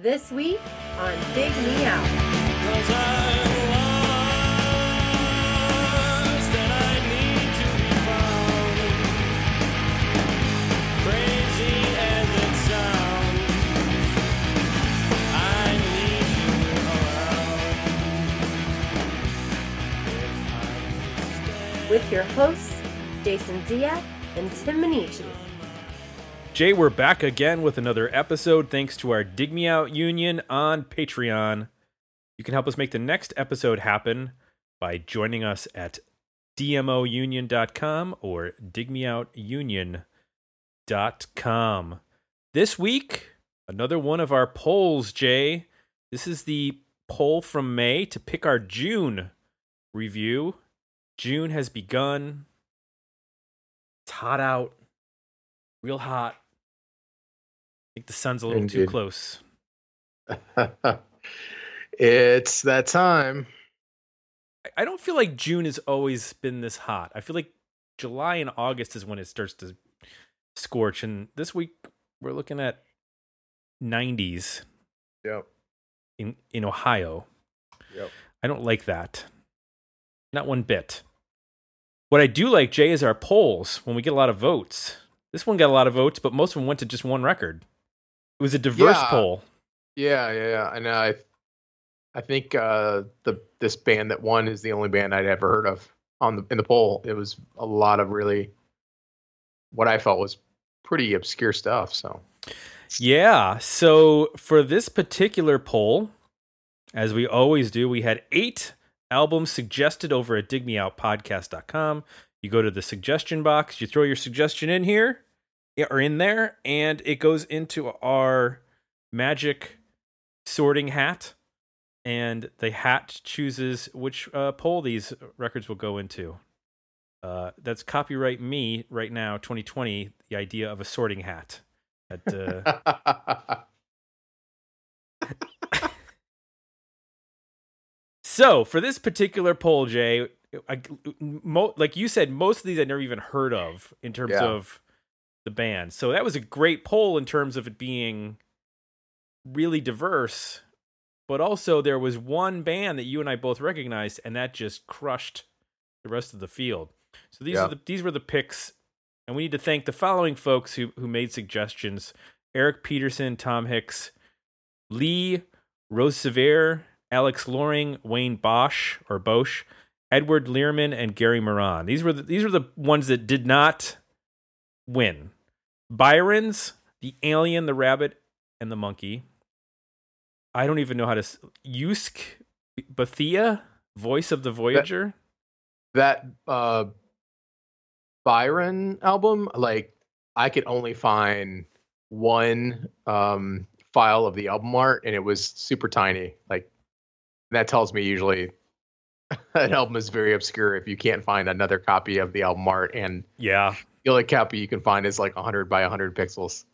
This week on Dig Me Out. With your hosts, Jason Zia and Tim Minichi. Jay, we're back again with another episode thanks to our Dig Me Out Union on Patreon. You can help us make the next episode happen by joining us at dmounion.com or digmeoutunion.com. This week, another one of our polls, Jay. This is the poll from May to pick our June review. June has begun. It's hot out. Real hot. Think the sun's a little too close. it's that time. I- I don't feel like June has always been this hot. I feel like July and August is when it starts to scorch. And this week we're looking at 90s Yep. in, in Ohio. Yep. I don't like that. Not one bit. What I do like, Jay, is our polls when we get a lot of votes. This one got a lot of votes, but most of them went to just one record. It was a diverse Yeah. poll. Yeah, yeah, yeah. And I, I think uh, the this band that won is the only band I'd ever heard of on the in the poll. It was a lot of really, what I felt was pretty obscure stuff. So Yeah. So for this particular poll, as we always do, we had eight albums suggested over at digmeoutpodcast.com. You go to the suggestion box, you throw your suggestion in here or in there, and it goes into our magic sorting hat. And the hat chooses which uh, poll these records will go into. Uh, that's copyright me right now, 2020, the idea of a sorting hat. That, uh, So for this particular poll, Jay, I, mo, like you said, most of these I never even heard of in terms Yeah. of the band. So that was a great poll in terms of it being really diverse. But also there was one band that you and I both recognized, and that just crushed the rest of the field. So these Yeah. are the, these were the picks, and we need to thank the following folks who who made suggestions: Eric Peterson, Tom Hicks, Lee Rose Severe, Alex Loring, Wayne Bosch or Bosch, Edward Learman, and Gary Moran. These were the, these were the ones that did not win. Byron's, the alien, the rabbit, and the monkey. I don't even know how to. s- Yusk Bathia, voice of the Voyager. that uh, Byron album, like I could only find one um, file of the album art, and it was super tiny. Like that tells me usually an album is very obscure if you can't find another copy of the album art, and yeah, the only copy you can find is like 100 by 100 pixels.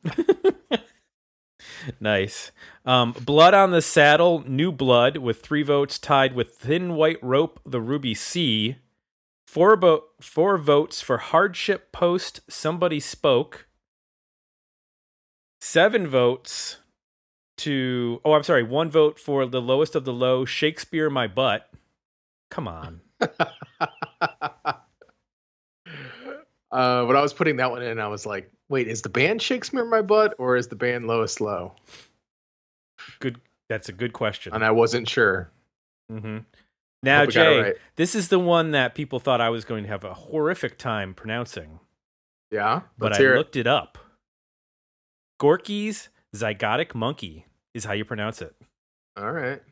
nice. Um, Blood on the Saddle, New Blood, with three votes tied with Thin White Rope, The Ruby Sea. Four, bo- four votes for Hardship Post, Somebody Spoke. Seven votes to, oh, I'm sorry, one vote for The Lowest of the Low, Shakespeare My Butt. Come on. Uh, when I was putting that one in, I was like, "Wait, is the band Shakespeare My Butt or is the band Lois Low?" Good. That's a good question. And I wasn't sure. Mm-hmm. Now, Hope we got it Jay, right. this is the one that people thought I was going to have a horrific time pronouncing. Yeah, but I it. looked it up. Gorky's zygotic Mynci is how you pronounce it. All right.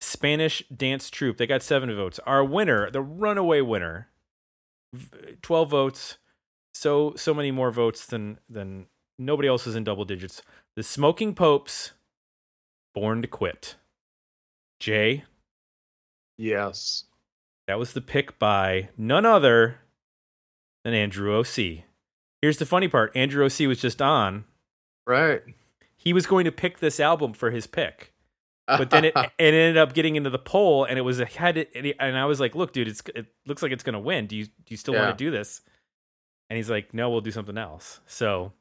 Spanish dance troupe. They got seven votes. Our winner, the runaway winner, v- twelve votes. So so many more votes than than nobody else is in double digits. The Smoking Popes, Born to Quit. Jay, Yes. that was the pick by none other than Andrew O.C. Here's the funny part: Andrew O.C. was just on. Right. he was going to pick this album for his pick but then it, it ended up getting into the poll and it was a head and, i was like look dude it's it looks like it's going to win do you do you still Yeah. want to do this and he's like no we'll do something else so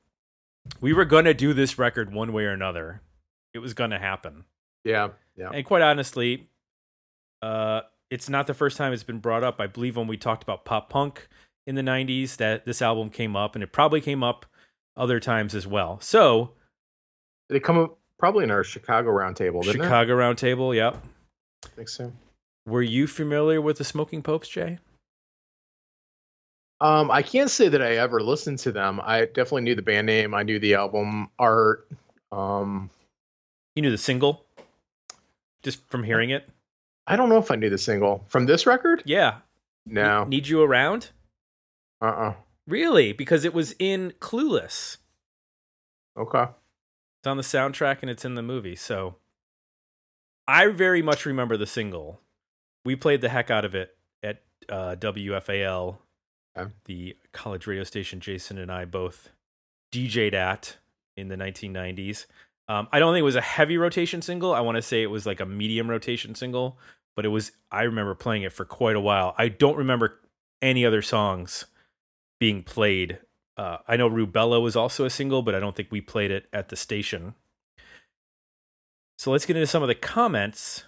we were going to do this record one way or another it was going to happen. Yeah, yeah. And quite honestly, uh, it's not the first time it's been brought up. I believe when we talked about pop punk in the 90s that this album came up, and it probably came up other times as well. So, they come up probably in our Chicago roundtable, didn't Chicago Roundtable, yep. I think so. Were you familiar with the Smoking Popes, Jay? Um, I can't say that I ever listened to them. I definitely knew the band name. I knew the album art. Um, You knew the single just from hearing it? I don't know if I knew the single from this record. Yeah. No. Need You Around? Uh. uh Really? Because it was in Clueless. Okay. It's on the soundtrack and it's in the movie. So I very much remember the single. We played the heck out of it at uh, WFAL, Okay. the college radio station Jason and I both DJ'd at in the 1990s. Um, I don't think it was a heavy rotation single. I want to say it was like a medium rotation single, but it was, I remember playing it for quite a while. I don't remember any other songs being played. Uh, I know Rubella was also a single, but I don't think we played it at the station. So let's get into some of the comments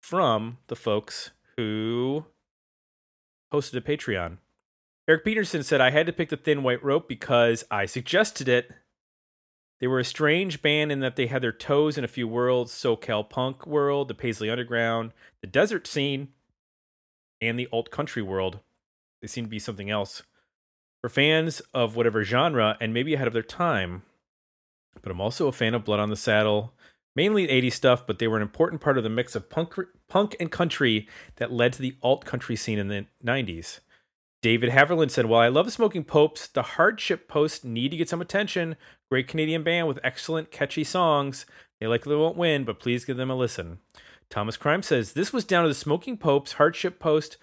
from the folks who hosted a Patreon. Eric Peterson said, I had to pick the Thin White Rope because I suggested it. They were a strange band in that they had their toes in a few worlds SoCal punk world, the Paisley Underground, the desert scene, and the alt country world. They seemed to be something else. For fans of whatever genre and maybe ahead of their time, but I'm also a fan of Blood on the Saddle, mainly 80s stuff, but they were an important part of the mix of punk, punk and country that led to the alt country scene in the 90s. David Haverland said, While I love Smoking Popes, the Hardship Post need to get some attention. Great Canadian band with excellent, catchy songs. They likely won't win, but please give them a listen. Thomas Crime says, This was down to the Smoking Popes, Hardship Post,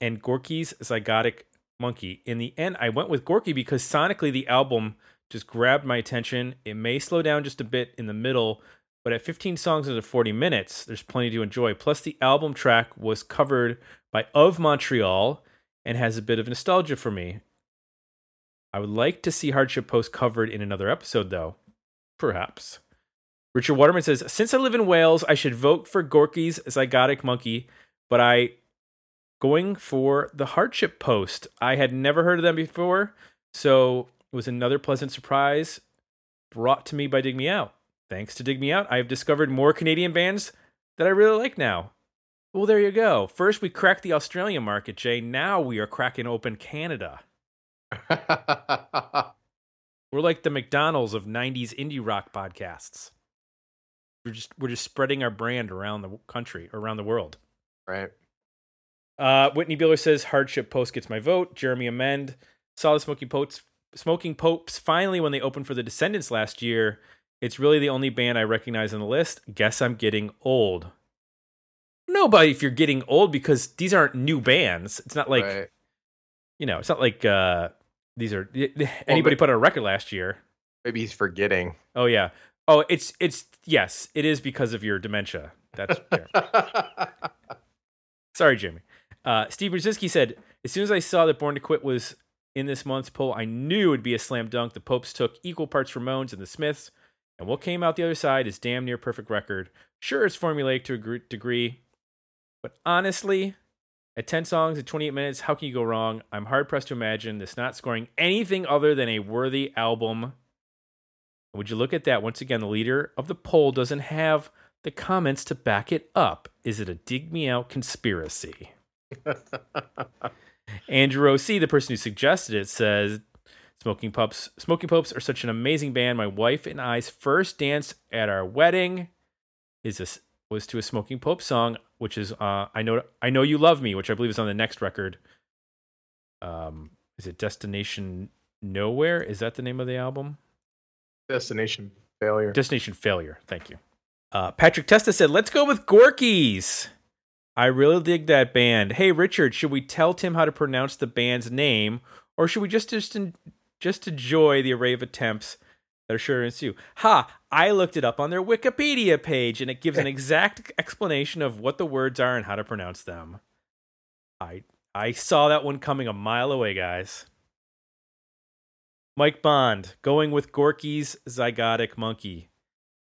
and Gorky's Zygotic Mynci. In the end, I went with Gorky because sonically the album just grabbed my attention. It may slow down just a bit in the middle, but at 15 songs into 40 minutes, there's plenty to enjoy. Plus, the album track was covered by Of Montreal and has a bit of nostalgia for me. I would like to see Hardship Post covered in another episode, though. Perhaps. Richard Waterman says, Since I live in Wales, I should vote for Gorky's Zygotic Mynci, but I going for the Hardship Post. I had never heard of them before, so it was another pleasant surprise brought to me by Dig Me Out. Thanks to Dig Me Out, I have discovered more Canadian bands that I really like now. Well, there you go. First, we cracked the Australian market, Jay. Now we are cracking open Canada. We're like the McDonald's of '90s indie rock podcasts. We're just we're just spreading our brand around the country, around the world. right. Uh, Whitney Bieler says hardship post gets my vote. Jeremy Amend saw the Smoking Popes. Smoking Popes finally when they opened for the Descendents last year. It's really the only band I recognize on the list. Guess I'm getting old. No, Nobody, if you're getting old, because these aren't new bands. It's not like right. you know. It's not like uh, these are anybody but- put out a record last year. Maybe he's forgetting. Oh yeah. Oh, it's it's yes, it is because of your dementia. That's fair. Sorry, Jimmy. Uh, Steve Brzezinski said, as soon as I saw that Born to Quit was in this month's poll, I knew it would be a slam dunk. The Popes took equal parts Ramones and the Smiths, and what came out the other side is damn near perfect record. Sure, it's formulaic to a degree, but honestly, at 10 songs at 28 minutes, how can you go wrong? I'm hard pressed to imagine this not scoring anything other than a worthy album. Would you look at that? Once again, the leader of the poll doesn't have the comments to back it up. Is it a dig me out conspiracy? Andrew O.C., the person who suggested it, says Smoking Pups Smoking Popes are such an amazing band. My wife and I's first dance at our wedding is this was to a Smoking Pope song, which is uh I know I know you love me, which I believe is on the next record. Um is it Destination Nowhere? Is that the name of the album? Destination failure. Destination Failure. Thank you. Uh, Patrick Testa said, "Let's go with Gorky's." I really dig that band. Hey, Richard, should we tell Tim how to pronounce the band's name, or should we just just just enjoy the array of attempts that are sure to ensue? Ha! I looked it up on their Wikipedia page, and it gives an exact explanation of what the words are and how to pronounce them. I I saw that one coming a mile away, guys. Mike Bond going with Gorky's Zygotic Mynci.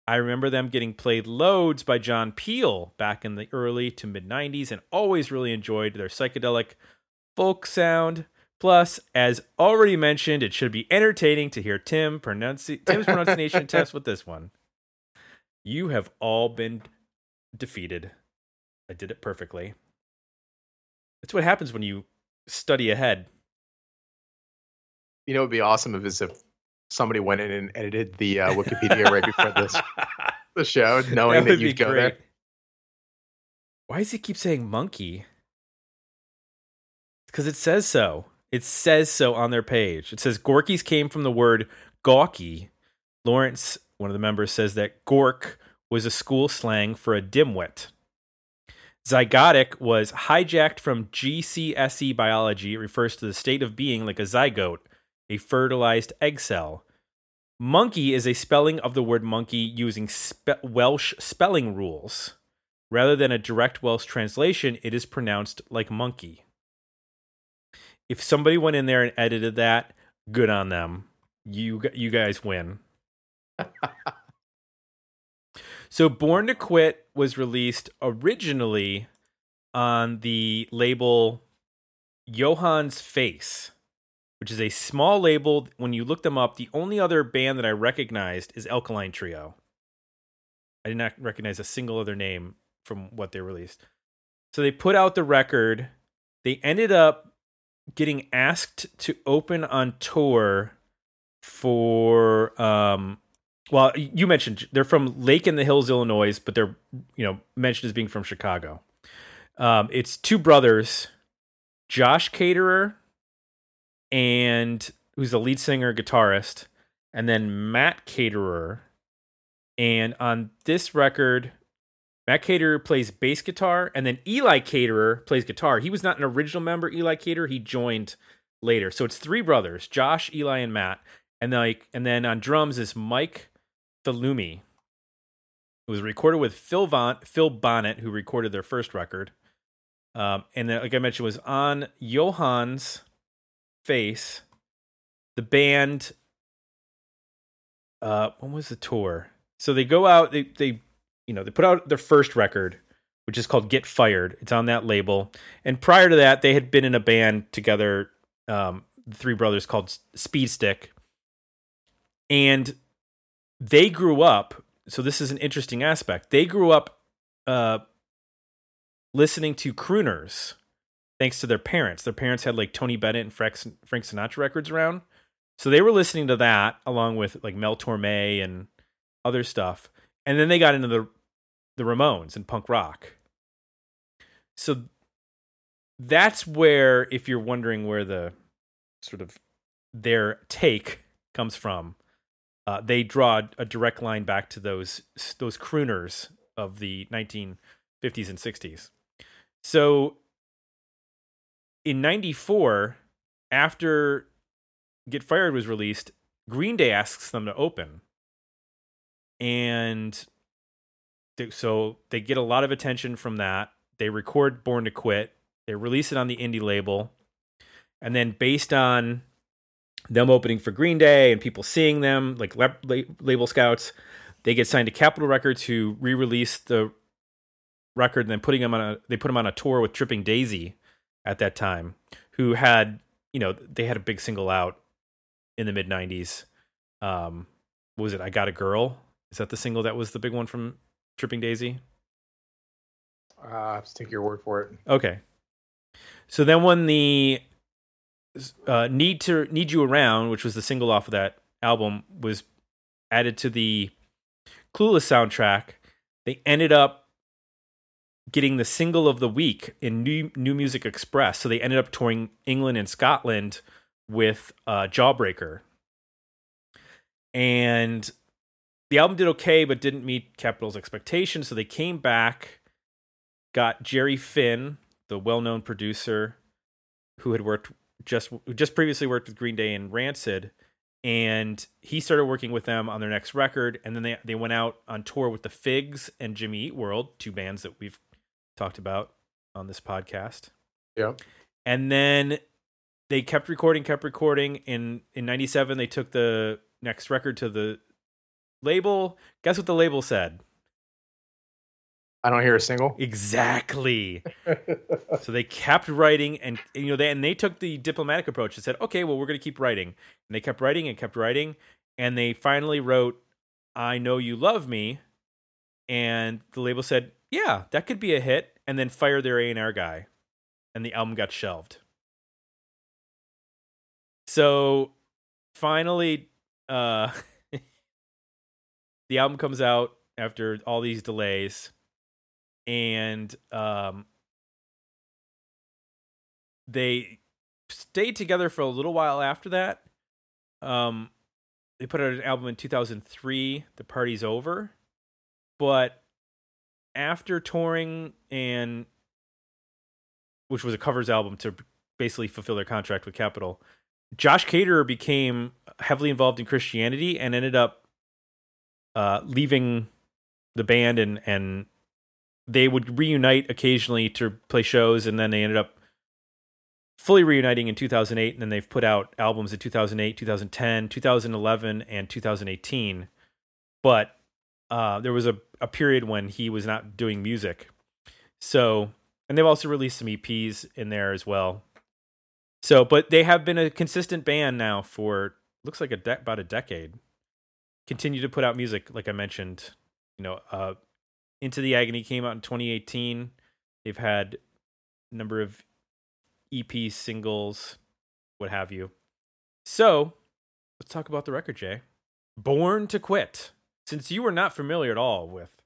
I remember them getting played loads by John Peel back in the early to mid 90s and always really enjoyed their psychedelic folk sound. Plus, as already mentioned, it should be entertaining to hear Tim pronunci- Tim's pronunciation test with this one. You have all been defeated. I did it perfectly. That's what happens when you study ahead. You know, it'd be awesome if if somebody went in and edited the uh, Wikipedia right before this the show, knowing that, would you'd go great. there. Why does he keep saying monkey? Because it says so. It says so on their page. It says Gorky's came from the word gawky. Lawrence, one of the members, says that gork was a school slang for a dimwit. Zygotic was hijacked from GCSE biology. It refers to the state of being like a zygote, a fertilized egg cell. Mynci is a spelling of the word monkey using spe- Welsh spelling rules. Rather than a direct Welsh translation, it is pronounced like monkey. If somebody went in there and edited that, good on them. You you guys win. so Born to Quit was released originally on the label Johann's Face, which is a small label. When you look them up, the only other band that I recognized is Alkaline Trio. I did not recognize a single other name from what they released. So they put out the record. They ended up getting asked to open on tour for um well you mentioned they're from lake in the hills illinois but they're you know mentioned as being from chicago um it's two brothers josh caterer and who's the lead singer guitarist and then matt caterer and on this record Matt Caterer plays bass guitar, and then Eli Caterer plays guitar. He was not an original member, Eli Caterer. He joined later. So it's three brothers, Josh, Eli, and Matt. And then, like, and then on drums is Mike Felumlee. It was recorded with Phil Von, Phil Bonnet, who recorded their first record. Um, and then, like I mentioned, was on Johann's face. The band. Uh, when was the tour? So they go out. They they you know, they put out their first record, which is called Get Fired. It's on that label. And prior to that, they had been in a band together, um, the three brothers called Speed Stick. And they grew up. So this is an interesting aspect. They grew up uh, listening to crooners thanks to their parents. Their parents had like Tony Bennett and Frank, Frank Sinatra records around. So they were listening to that along with like Mel Torme and other stuff. And then they got into the the Ramones and punk rock. So that's where, if you're wondering where the sort of their take comes from, uh, they draw a direct line back to those those crooners of the 1950s and 60s. So in 94 after Get Fired was released, Green Day asks them to open. And so they get a lot of attention from that. They record Born to Quit. They release it on the indie label. And then based on them opening for Green Day and people seeing them like lab- label scouts, they get signed to Capitol Records who re-release the record and then putting them on a they put them on a tour with Tripping Daisy at that time who had, you know, they had a big single out in the mid 90s. Um what was it? I Got a Girl. Is that the single that was the big one from Tripping Daisy? Uh, I have to take your word for it. Okay. So then when the uh, Need to Need You Around, which was the single off of that album, was added to the Clueless soundtrack, they ended up getting the single of the week in New New Music Express. So they ended up touring England and Scotland with uh, Jawbreaker. And the album did okay, but didn't meet Capitol's expectations. So they came back, got Jerry Finn, the well-known producer, who had worked just just previously worked with Green Day and Rancid, and he started working with them on their next record. And then they they went out on tour with the Figgs and Jimmy Eat World, two bands that we've talked about on this podcast. Yeah. And then they kept recording, kept recording. In in '97, they took the next record to the label. Guess what the label said? I don't hear a single. Exactly. so they kept writing, and you know, they and they took the diplomatic approach and said, "Okay, well, we're going to keep writing." And they kept writing and kept writing, and they finally wrote, "I know you love me," and the label said, "Yeah, that could be a hit," and then fire their A and R guy, and the album got shelved. So finally, uh, the album comes out after all these delays and um, they stayed together for a little while after that. Um, they put out an album in 2003, The Party's Over. But after touring and which was a covers album to basically fulfill their contract with Capitol, Josh Caterer became heavily involved in Christianity and ended up uh, leaving the band and and they would reunite occasionally to play shows, and then they ended up fully reuniting in 2008. And then they've put out albums in 2008, 2010, 2011, and 2018. But uh, there was a, a period when he was not doing music. So, and they've also released some EPs in there as well. So, but they have been a consistent band now for looks like a de- about a decade. Continue to put out music, like I mentioned. You know, uh, into the Agony came out in 2018. They've had a number of EP singles, what have you. So, let's talk about the record, Jay. Born to Quit. Since you were not familiar at all with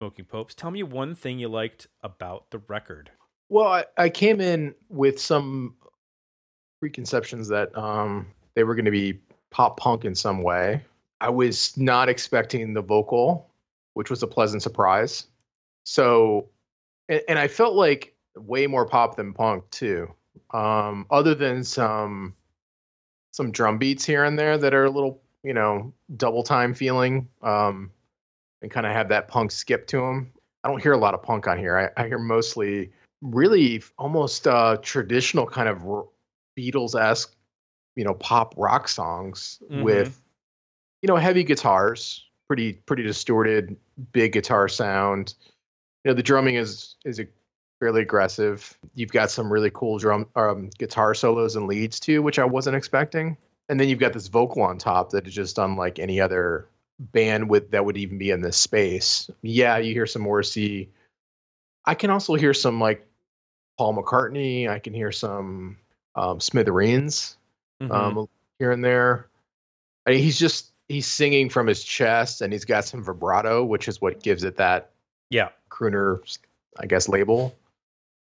Smoking Popes, tell me one thing you liked about the record. Well, I, I came in with some preconceptions that um, they were going to be pop punk in some way. I was not expecting the vocal which was a pleasant surprise. So, and, and I felt like way more pop than punk too. Um, other than some some drum beats here and there that are a little, you know, double time feeling, um, and kind of have that punk skip to them. I don't hear a lot of punk on here. I, I hear mostly really almost uh, traditional kind of Beatles esque, you know, pop rock songs mm-hmm. with, you know, heavy guitars, pretty pretty distorted, big guitar sound. You know, the drumming is is a fairly aggressive. You've got some really cool drum um, guitar solos and leads too, which I wasn't expecting. And then you've got this vocal on top that is just unlike any other band with that would even be in this space. Yeah, you hear some Morrissey. I can also hear some like Paul McCartney. I can hear some um, Smithereens mm-hmm. um, here and there. I mean, he's just he's singing from his chest and he's got some vibrato, which is what gives it that yeah crooner, I guess, label.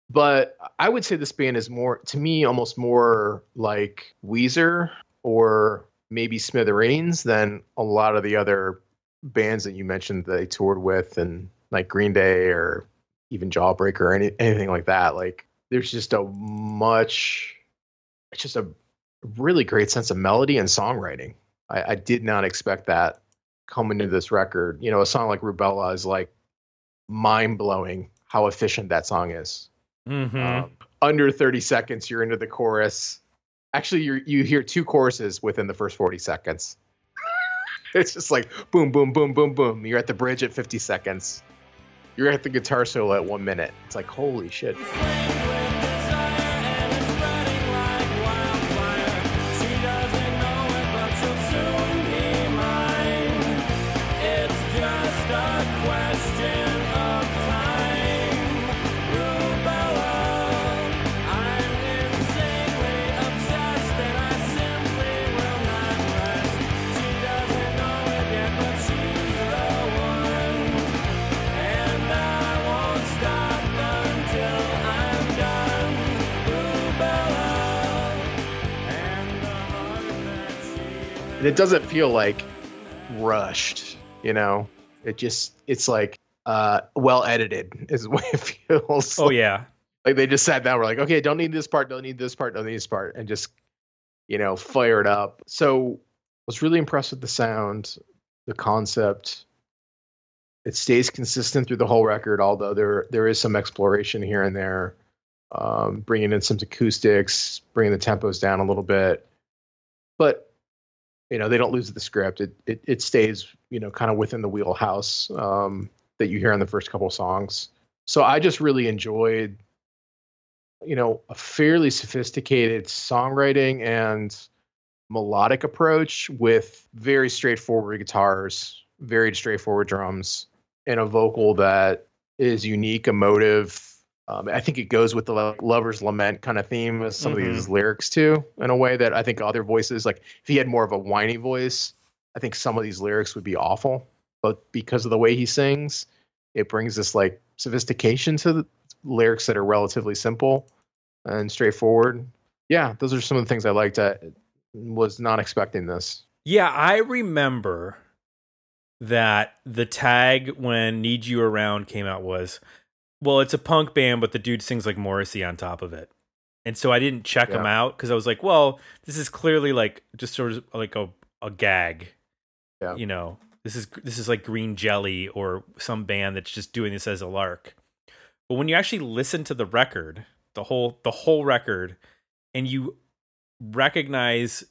But I would say this band is more to me almost more like Weezer or maybe Smithereens than a lot of the other bands that you mentioned they toured with and like Green Day or even Jawbreaker or any, anything like that. Like there's just a much it's just a really great sense of melody and songwriting. I, I did not expect that coming into this record. You know, a song like Rubella is like mind blowing how efficient that song is. Mm-hmm. Um, under 30 seconds, you're into the chorus. Actually, you you hear two choruses within the first 40 seconds. it's just like boom, boom, boom, boom, boom. You're at the bridge at 50 seconds. You're at the guitar solo at one minute. It's like holy shit. And it doesn't feel like rushed you know? It just it's like uh well edited is the way it feels oh yeah. Like they just sat down we're like okay don't need this part don't need this part don't need this part and just you know fired up. So I was really impressed with the sound the concept. It stays consistent through the whole record although there there is some exploration here and there. Um, bringing in some acoustics bringing the tempos down a little bit. But you know they don't lose the script. It it, it stays you know kind of within the wheelhouse um, that you hear on the first couple songs. So I just really enjoyed you know a fairly sophisticated songwriting and melodic approach with very straightforward guitars, very straightforward drums, and a vocal that is unique, emotive. Um, I think it goes with the like, lover's lament kind of theme of some Mhm. of these lyrics too, in a way that I think other voices, like if he had more of a whiny voice, I think some of these lyrics would be awful. But because of the way he sings, it brings this like sophistication to the lyrics that are relatively simple and straightforward. Yeah, those are some of the things I liked. I was not expecting this. Yeah, I remember that the tag when Need You Around came out was, well, it's a punk band, but the dude sings like Morrissey on top of it. And so I didn't check him out because I was like, well, this is clearly like just sort of like a, a gag. Yeah. You know, this is this is like Green Jelly or some band that's just doing this as a lark. But when you actually listen to the record, the whole the whole record, and you recognize,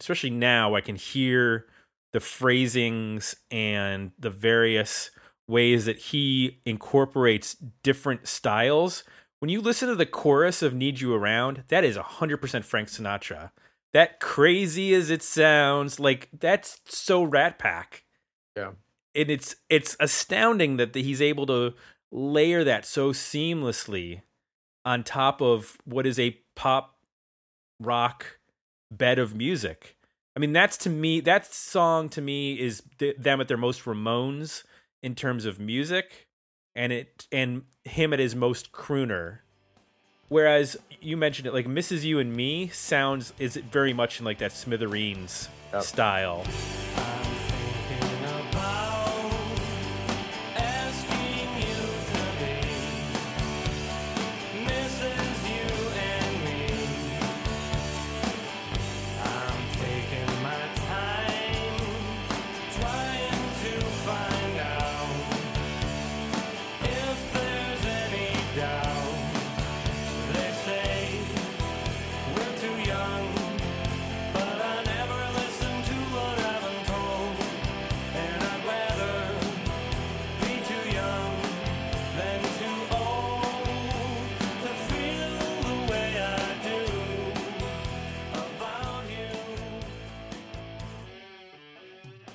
especially now, I can hear the phrasings and the various ways that he incorporates different styles. When you listen to the chorus of Need You Around, that is 100% Frank Sinatra. That crazy as it sounds, like that's so Rat Pack. Yeah. And it's it's astounding that he's able to layer that so seamlessly on top of what is a pop rock bed of music. I mean, that's to me, that song to me is th- them at their most Ramones in terms of music, and it and him at his most crooner. Whereas you mentioned it, like "Mrs. You and Me" sounds is very much in like that Smithereens Yep. style.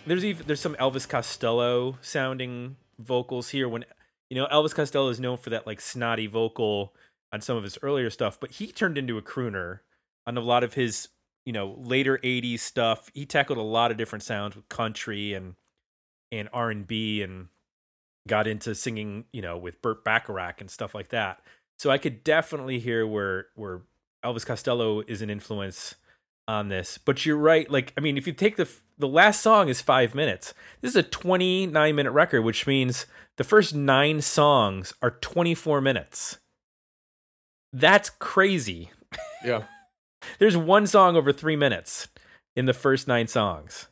There's even there's some Elvis Costello sounding vocals here. When you know Elvis Costello is known for that like snotty vocal on some of his earlier stuff, but he turned into a crooner on a lot of his you know later '80s stuff. He tackled a lot of different sounds with country and and R and B and got into singing you know with Burt Bacharach and stuff like that. So I could definitely hear where where Elvis Costello is an influence on this. But you're right. Like, I mean, if you take the the last song is five minutes. This is a 29 minute record, which means the first nine songs are 24 minutes. That's crazy. Yeah. There's one song over three minutes in the first nine songs.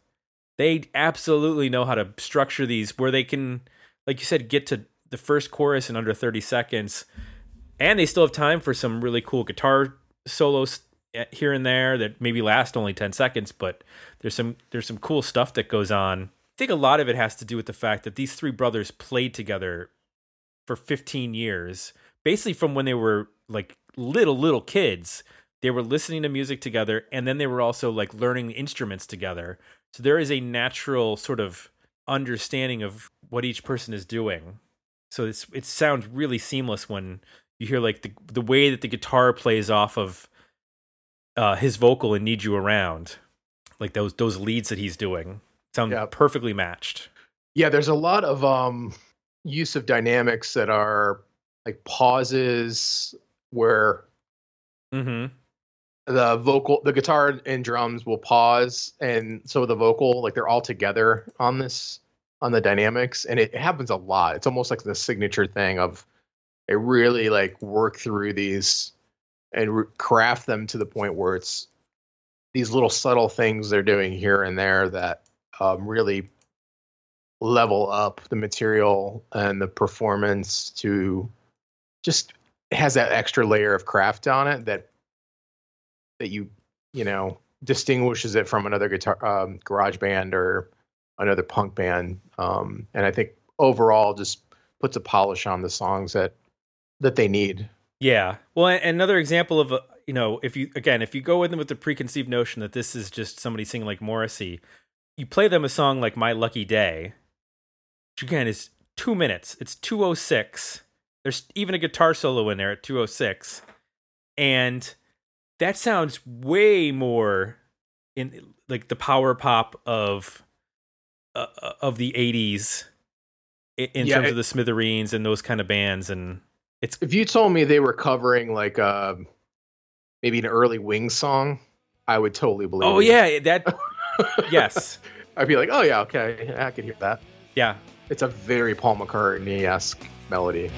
They absolutely know how to structure these where they can, like you said, get to the first chorus in under 30 seconds. And they still have time for some really cool guitar solos eh, Eh, here and there that maybe last only 10 seconds, but there's some there's some cool stuff that goes on. I think a lot of it has to do with the fact that these three brothers played together for 15 years, basically from when they were like little little kids. They were listening to music together and then they were also like learning instruments together. So there is a natural sort of understanding of what each person is doing. So it's it sounds really seamless when you hear like the the way that the guitar plays off of uh his vocal and need you around. Like those those leads that he's doing sound Yeah. perfectly matched. Yeah, there's a lot of um use of dynamics that are like pauses where mm-hmm. the vocal the guitar and drums will pause and so the vocal like they're all together on this on the dynamics and it happens a lot it's almost like the signature thing of they really like work through these and craft them to the point where it's these little subtle things they're doing here and there that um, really level up the material and the performance to just has that extra layer of craft on it that that you you know distinguishes it from another guitar um, garage band or another punk band. Um, and I think overall just puts a polish on the songs that that they need. Yeah. Well, another example of you know, if you again, if you go in with the preconceived notion that this is just somebody singing like Morrissey, you play them a song like My Lucky Day, which again is two minutes. It's two oh six. There's even a guitar solo in there at two oh six, and that sounds way more in like the power pop of uh, of the '80s in, in Yeah, terms it- of the Smithereens and those kind of bands, and it's If you told me they were covering like uh, maybe an early Wings song, I would totally believe. oh you. yeah, that yes. I'd be like, oh yeah, okay, I can hear that. Yeah. It's a very Paul McCartney esque melody.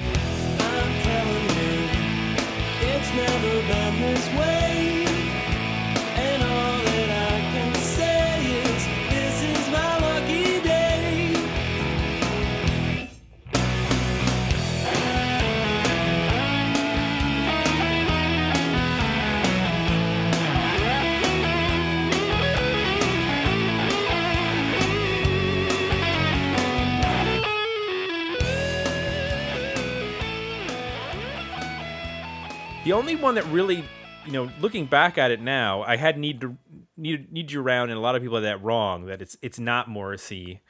The only one that really, you know, looking back at it now, I had need to need need you around, and a lot of people had that wrong. That it's it's not Morrissey,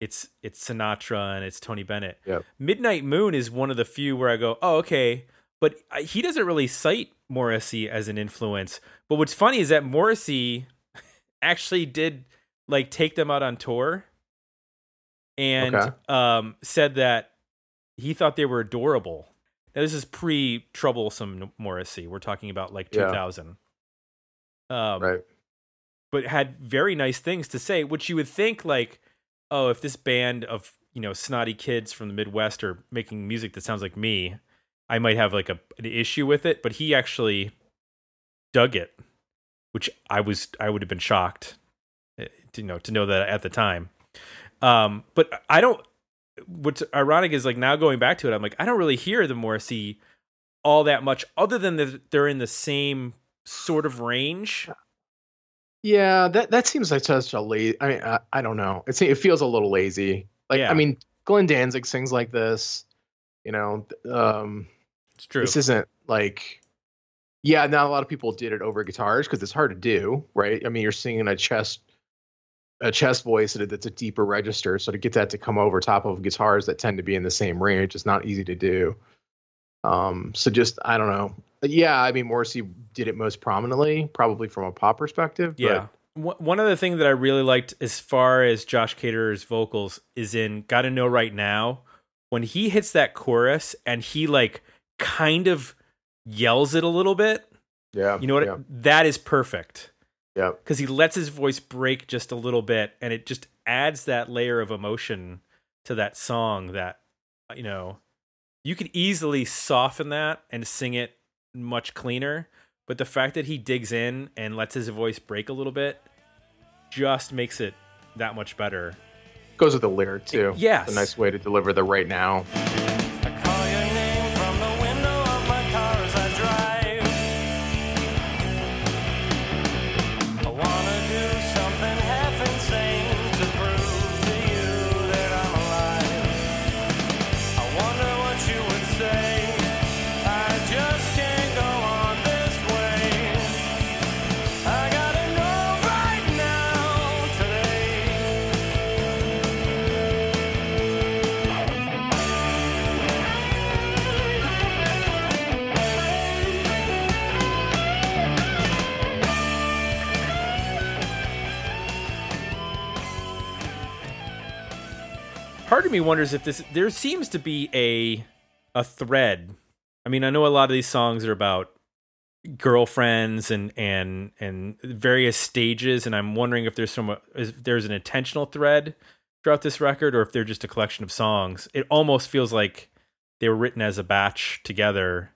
it's it's Sinatra and it's Tony Bennett. Yep. Midnight Moon is one of the few where I go, oh okay, but I- he doesn't really cite Morrissey as an influence. But what's funny is that Morrissey actually did like take them out on tour, and Okay. um, said that he thought they were adorable. Now this is pre troublesome Morrissey. We're talking about like Yeah. 2000. Um, Right. but had very nice things to say, which you would think like, oh, if this band of you know snotty kids from the Midwest are making music that sounds like me, I might have like a an issue with it. But he actually dug it, which I was I would have been shocked, eh, to, you know, to know that at the time. Um, but I don't. What's ironic is like now going back to it, I'm like I don't really hear the Morrissey all that much, other than that they're in the same sort of range. Yeah, that that seems like such a lazy. I mean, I, I don't know. It it feels a little lazy. Like Yeah. I mean, Glenn Danzig sings like this. You know, um, It's true. this isn't like. Yeah, not a lot of people did it over guitars because it's hard to do, right? I mean, you're singing a chest, a chest voice that- that's a deeper register, so to get that to come over top of guitars that tend to be in the same range is not easy to do. Um, so just I don't know. Yeah, I mean, Morrissey did it most prominently, probably from a pop perspective. but- Yeah. One one other thing that I really liked as far as Josh Caterer's vocals is in Gotta Know Right Now. When he hits that chorus and he like kind of yells it a little bit, Yeah. you know what? Yeah. That is perfect yeah. because he lets his voice break just a little bit and it just adds that layer of emotion to that song that, you know, you could easily soften that and sing it much cleaner. But the fact that he digs in and lets his voice break a little bit just makes it that much better. Goes with the lyric too. Yes. It's a nice way to deliver the right now. Me wonders if this there seems to be a a thread. I mean, I know a lot of these songs are about girlfriends and and and various stages and I'm wondering if there's some if there's an intentional thread throughout this record or if they're just a collection of songs. It almost feels like they were written as a batch together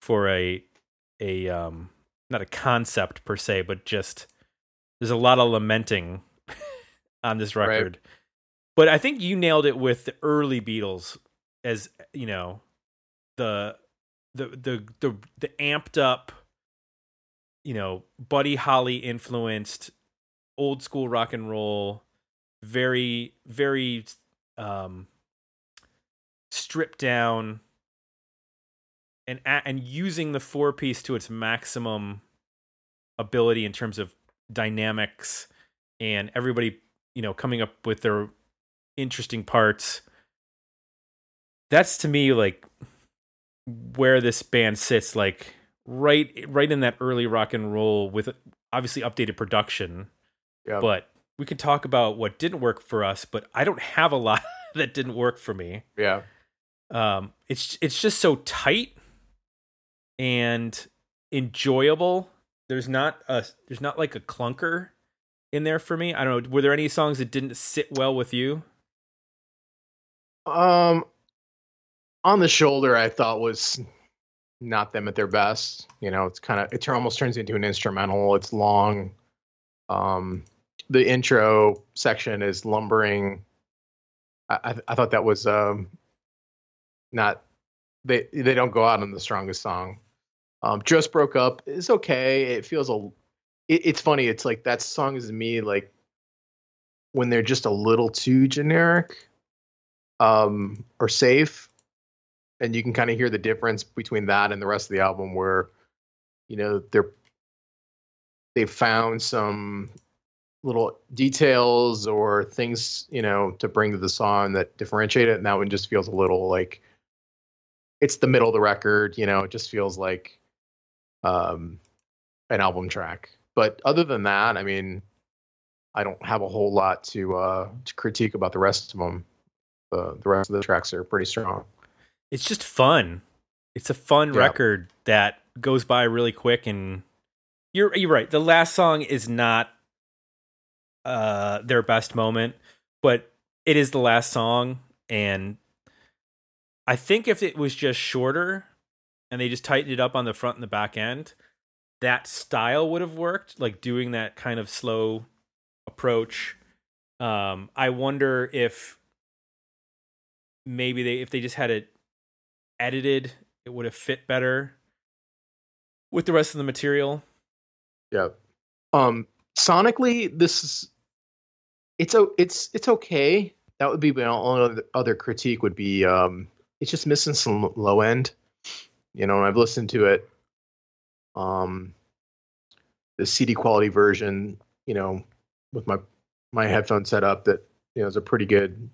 for a a um not a concept per se, but just there's a lot of lamenting on this Right. But I think you nailed it with the early Beatles as you know the the the the, the amped up you know, Buddy Holly influenced old school rock and roll, very, very um, stripped down, and and using the four piece to its maximum ability in terms of dynamics and everybody, you know, coming up with their interesting parts. That's to me like where this band sits, like right right in that early rock and roll with obviously updated production. Yeah. But we can talk about what didn't work for us, but I don't have a lot that didn't work for me. yeah. Um, it's it's just so tight and enjoyable. There's not a there's not like a clunker in there for me. I don't know. Were there any songs that didn't sit well with you? Um, on the shoulder, I thought was not them at their best. You know, it's kind of it almost turns into an instrumental. It's long. Um, the intro section is lumbering. I I, I thought that was um not they they don't go out on the strongest song. Um, just broke up is okay. It feels a. It, it's funny. It's like that song is me like when they're just a little too generic um, or safe, and you can kind of hear the difference between that and the rest of the album, where you know they're they've found some little details or things you know to bring to the song that differentiate it, and that one just feels a little like it's the middle of the record. You know, it just feels like um, an album track. But other than that, I mean, I don't have a whole lot to uh, to critique about the rest of them the the rest of the tracks are pretty strong. It's just fun. It's a fun Yeah. record that goes by really quick and you're you're right. The last song is not uh their best moment, but it is the last song and I think if it was just shorter and they just tightened it up on the front and the back end, that style would have worked, like doing that kind of slow approach. Um I wonder if maybe they if they just had it edited, it would have fit better with the rest of the material. Yeah. Um, sonically, this is it's it's it's okay. That would be my only other- other critique. Would be um, it's just missing some low end. You know, I've listened to it. Um, the CD quality version, you know, with my my headphone set up, that you know is a pretty good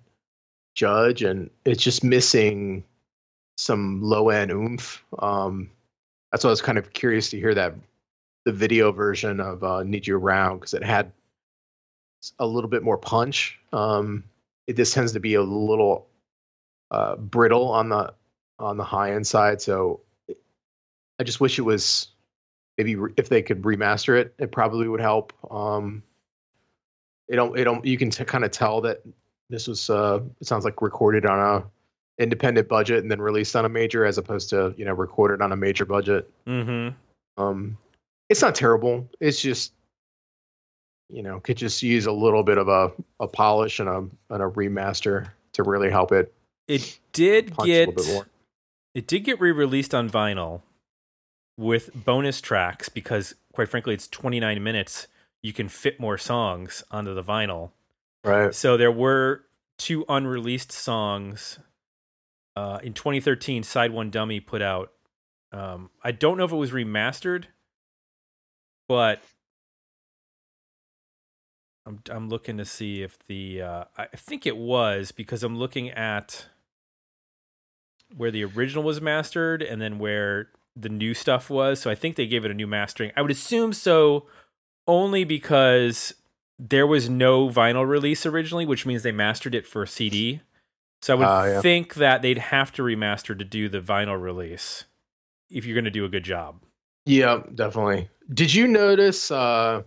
judge, and it's just missing some low end oomph. Um, that's why I was kind of curious to hear that the video version of uh, Need You Around because it had a little bit more punch. Um, it just tends to be a little uh, brittle on the on the high end side. So I just wish it was maybe re- if they could remaster it, it probably would help. Um, it don't it don't you can t- kind of tell that this was uh, it sounds like recorded on a independent budget and then released on a major as opposed to you know recorded on a major budget. Mm-hmm. Um, it's not terrible. It's just, you know, could just use a little bit of a, a polish and a and a remaster to really help it It did get little bit more. it did get re-released on vinyl with bonus tracks because quite frankly it's 29 minutes. You can fit more songs onto the vinyl. Right. So there were two unreleased songs. Uh, in 2013, Side One Dummy put out. Um, I don't know if it was remastered, but I'm I'm looking to see if the uh, I think it was because I'm looking at where the original was mastered and then where the new stuff was. So I think they gave it a new mastering. I would assume so, only because there was no vinyl release originally, which means they mastered it for CD. So I would Ah, yeah. think that they'd have to remaster to do the vinyl release if you're going to do a good job. Yeah, definitely. Did you notice uh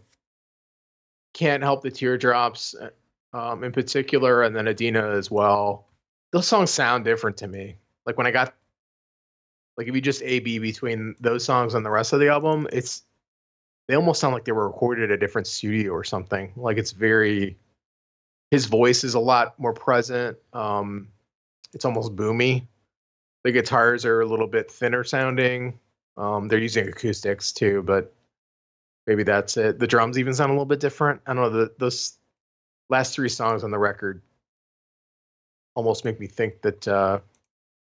Can't Help the Teardrops uh, um in particular and then Adina as well? Those songs sound different to me. Like when I got like if you just A B between those songs and the rest of the album, it's they almost sound like they were recorded at a different studio or something. Like it's very his voice is a lot more present. Um it's almost boomy. The guitars are a little bit thinner sounding. Um, they're using acoustics too, but maybe that's it. The drums even sound a little bit different. I don't know. The, those last three songs on the record almost make me think that uh,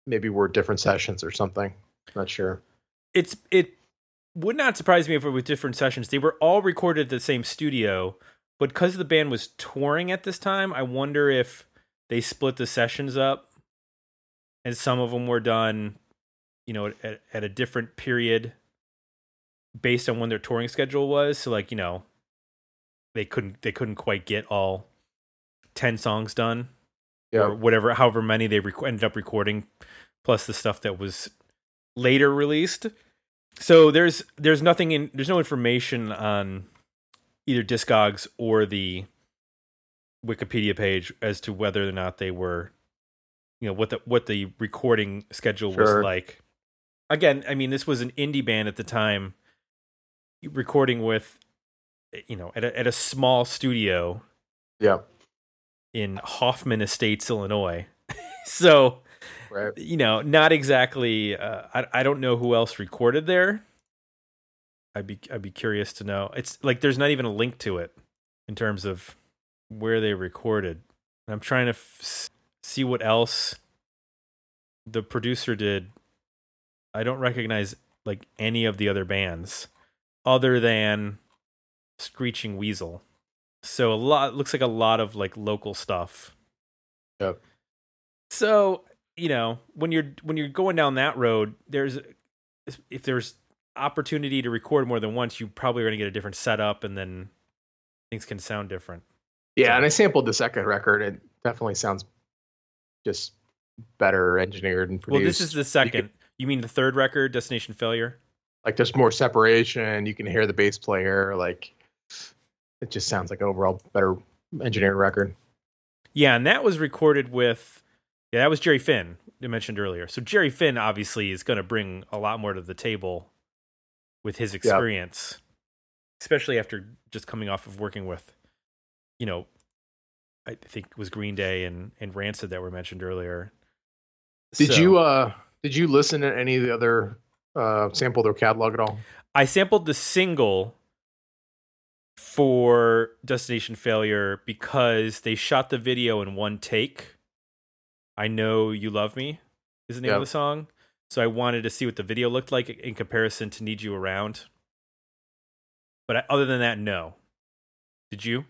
maybe we're different sessions or something. Not sure. It's it would not surprise me if it was different sessions. They were all recorded at the same studio, but because the band was touring at this time, I wonder if they split the sessions up, and some of them were done, you know, at, at a different period based on when their touring schedule was. So, like, you know, they couldn't they couldn't quite get all ten songs done yeah. or whatever, however many they rec- ended up recording, plus the stuff that was later released. So there's there's nothing in there's no information on either Discogs or the Wikipedia page as to whether or not they were, you know, what the what the recording schedule was like. Again, I mean, this was an indie band at the time, recording with, you know, at a, at a small studio Yeah. in Hoffman Estates, Illinois. so, Right. you know, not exactly. Uh, I I don't know who else recorded there. I'd be I'd be curious to know. It's like there's not even a link to it in terms of where they recorded. I'm trying to f- see what else the producer did. I don't recognize like any of the other bands other than Screeching Weasel. So a lot looks like a lot of like local stuff. Yep. So, you know, when you're when you're going down that road, there's if there's opportunity to record more than once, you probably are going to get a different setup and then things can sound different. Yeah, and I sampled the second record. It definitely sounds just better engineered and produced. Well, this is the second. You mean the third record, Destination Failure? like there's more separation. You can hear the bass player. Like it just sounds like overall better engineered record. Yeah, and that was recorded with yeah, that was Jerry Finn you mentioned earlier. So Jerry Finn obviously is going to bring a lot more to the table with his experience, especially after just coming off of working with, you know, I think it was Green Day and and Rancid that were mentioned earlier. Did So, you uh did you listen to any of the other uh sample their catalog at all? I sampled the single for Destination Failure because they shot the video in one take. I know you love me is the name of the song. So I wanted to see what the video looked like in comparison to Need You Around. But I, other than that, no. Did you?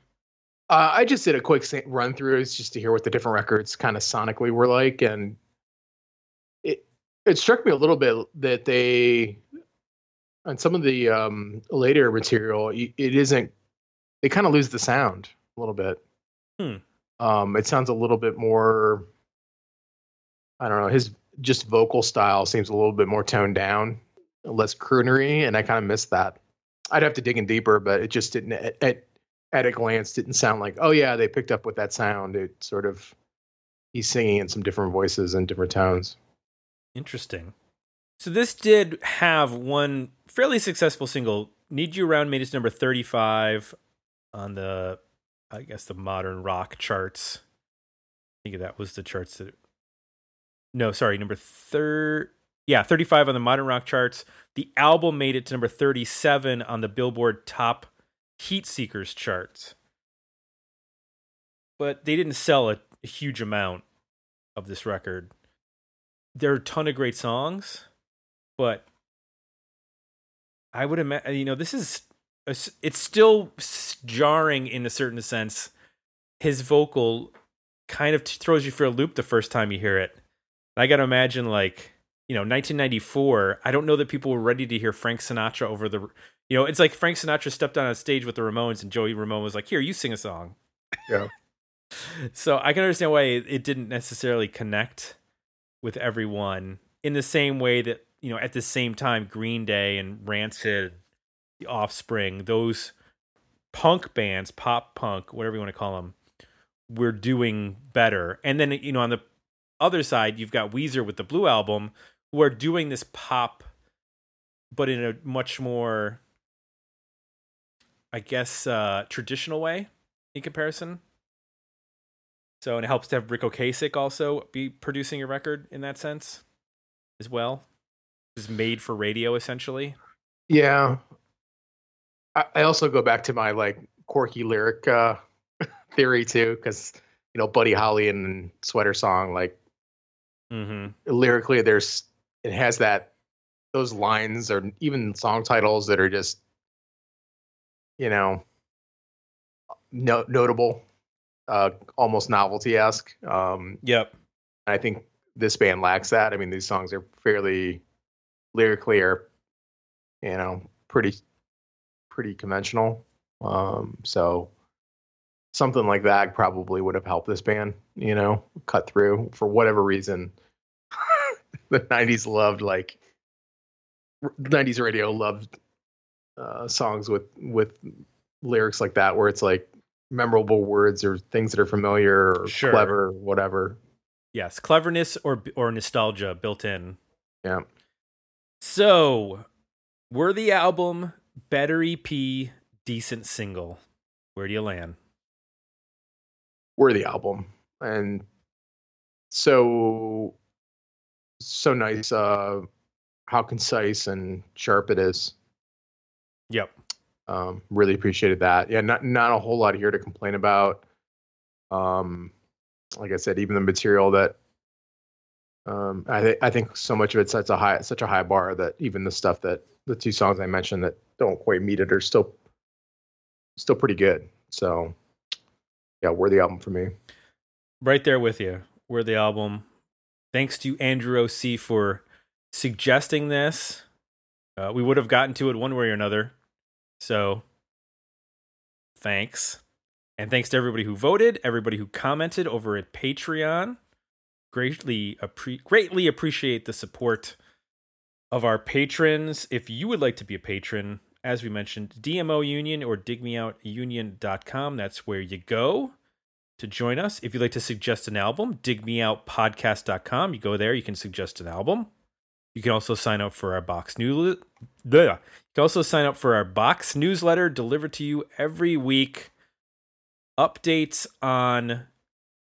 Uh, I just did a quick run through just to hear what the different records kind of sonically were like, and it it struck me a little bit that they on some of the um, later material it isn't they kind of lose the sound a little bit. Hmm. Um, it sounds a little bit more. I don't know. His just vocal style seems a little bit more toned down, less croonery, and I kind of missed that. I'd have to dig in deeper, but it just didn't. At, at, at a glance, didn't sound like, oh yeah, they picked up with that sound. It sort of he's singing in some different voices and different tones. Interesting. So this did have one fairly successful single. Need You Around made it to number 35 on the, I guess, the modern rock charts. I think that was the charts that. No, sorry, number third. Yeah, 35 on the modern rock charts. The album made it to number 37 on the Billboard Top Heat Seekers charts. But they didn't sell a, a huge amount of this record there are a ton of great songs, but I would imagine, uh, you know, this is, a it's still jarring in a certain sense. His vocal kind of throws you for a loop the first time you hear it. I got to imagine, like, you know, 1994, I don't know that people were ready to hear Frank Sinatra over the, you know, it's like Frank Sinatra stepped on a stage with the Ramones and Joey Ramone was like, here, you sing a song. Yeah. so I can understand why it it didn't necessarily connect with everyone in the same way that you know at the same time Green Day and Rancid, The Offspring, those punk bands, pop punk, whatever you want to call them, were doing better. And then you know on the other side you've got Weezer with the Blue album who are doing this pop but in a much more I guess uh traditional way in comparison. So and it helps to have Ric Ocasek also be producing a record in that sense as well. Is made for radio essentially. Yeah. I, I also go back to my like quirky lyric uh, theory too, because you know Buddy Holly and Sweater Song, like Mm-hmm. lyrically, there's it has that those lines or even song titles that are just you know no, notable, uh, almost novelty esque. Um, Yep. I think this band lacks that. I mean, these songs are fairly lyrically are, you know, pretty pretty conventional. Um, so something like that probably would have helped this band, you know, cut through for whatever reason. the '90s loved like the '90s radio loved uh, songs with with lyrics like that, where it's like memorable words or things that are familiar or Sure. clever, or whatever. Yes, cleverness or or nostalgia built in. Yeah. So, worthy album, better EP, decent single. Where do you land? Worthy album. And so so nice uh how concise and sharp it is. Yep. um really appreciated that. Yeah not not a whole lot here to complain about. Um like i said even the material that um i think i think so much of it sets a high such a high bar that even the stuff that the two songs i mentioned that don't quite meet it are still still pretty good. So yeah worthy album for me Right there with you. Worthy album. Thanks to Andrew OC for suggesting this. Uh, we would have gotten to it one way or another. So, thanks. And thanks to everybody who voted, everybody who commented over at Patreon. Greatly, appre- greatly appreciate the support of our patrons. If you would like to be a patron, as we mentioned, DMO Union or digmeoutunion.com. That's where you go to join us. If you'd like to suggest an album, digmeoutpodcast.com. You go there, you can suggest an album. You can also sign up for our box news. You can also sign up for our box newsletter delivered to you every week. Updates on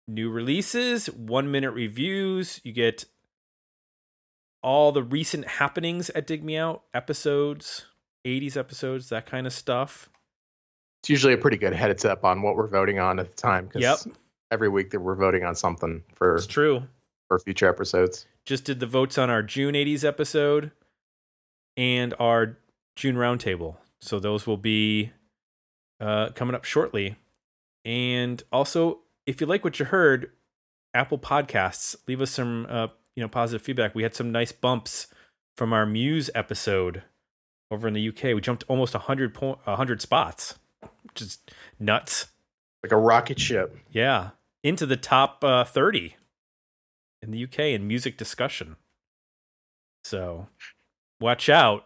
new releases, one minute reviews. You get all the recent happenings at Dig Me Out episodes, 80s episodes, that kind of stuff. it's usually a pretty good heads up on what we're voting on at the time. 'cause Yep. Every week that we're voting on something for It's true. for future episodes. just did the votes on our June 80s episode and our June roundtable. So those will be uh, coming up shortly. And also, if you like what you heard, Apple Podcasts, leave us some uh, you know positive feedback. We had some nice bumps from our Muse episode over in the UK. We jumped almost 100 po- 100 spots, which is nuts. Like a rocket ship. Yeah, into the top uh, 30 in the UK in music discussion. So, watch out,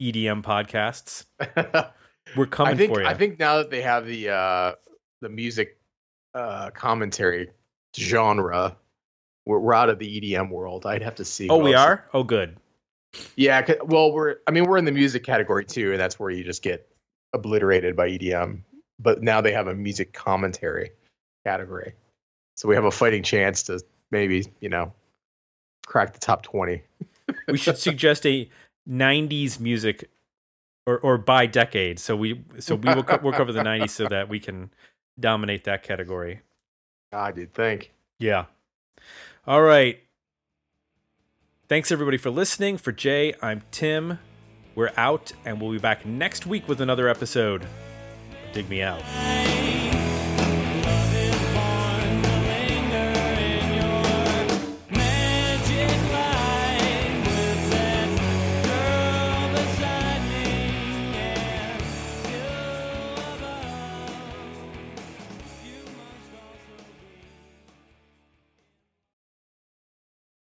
EDM podcasts. We're coming I think for you. I think now that they have the uh the music uh commentary genre, we're, we're out of the EDM world. I'd have to see. oh, we else- are. Oh, good. Yeah. Well, we're. I mean, we're in the music category too, and that's where you just get obliterated by EDM. But now they have a music commentary category, so we have a fighting chance to maybe you know crack the top twenty. We should suggest a '90s music, or or by decade. So we so we will co- we'll cover the '90s so that we can dominate that category. Ah, I you'd think. Yeah. All right. Thanks everybody for listening. For Jay, I'm Tim. We're out, and we'll be back next week with another episode. Dig me out.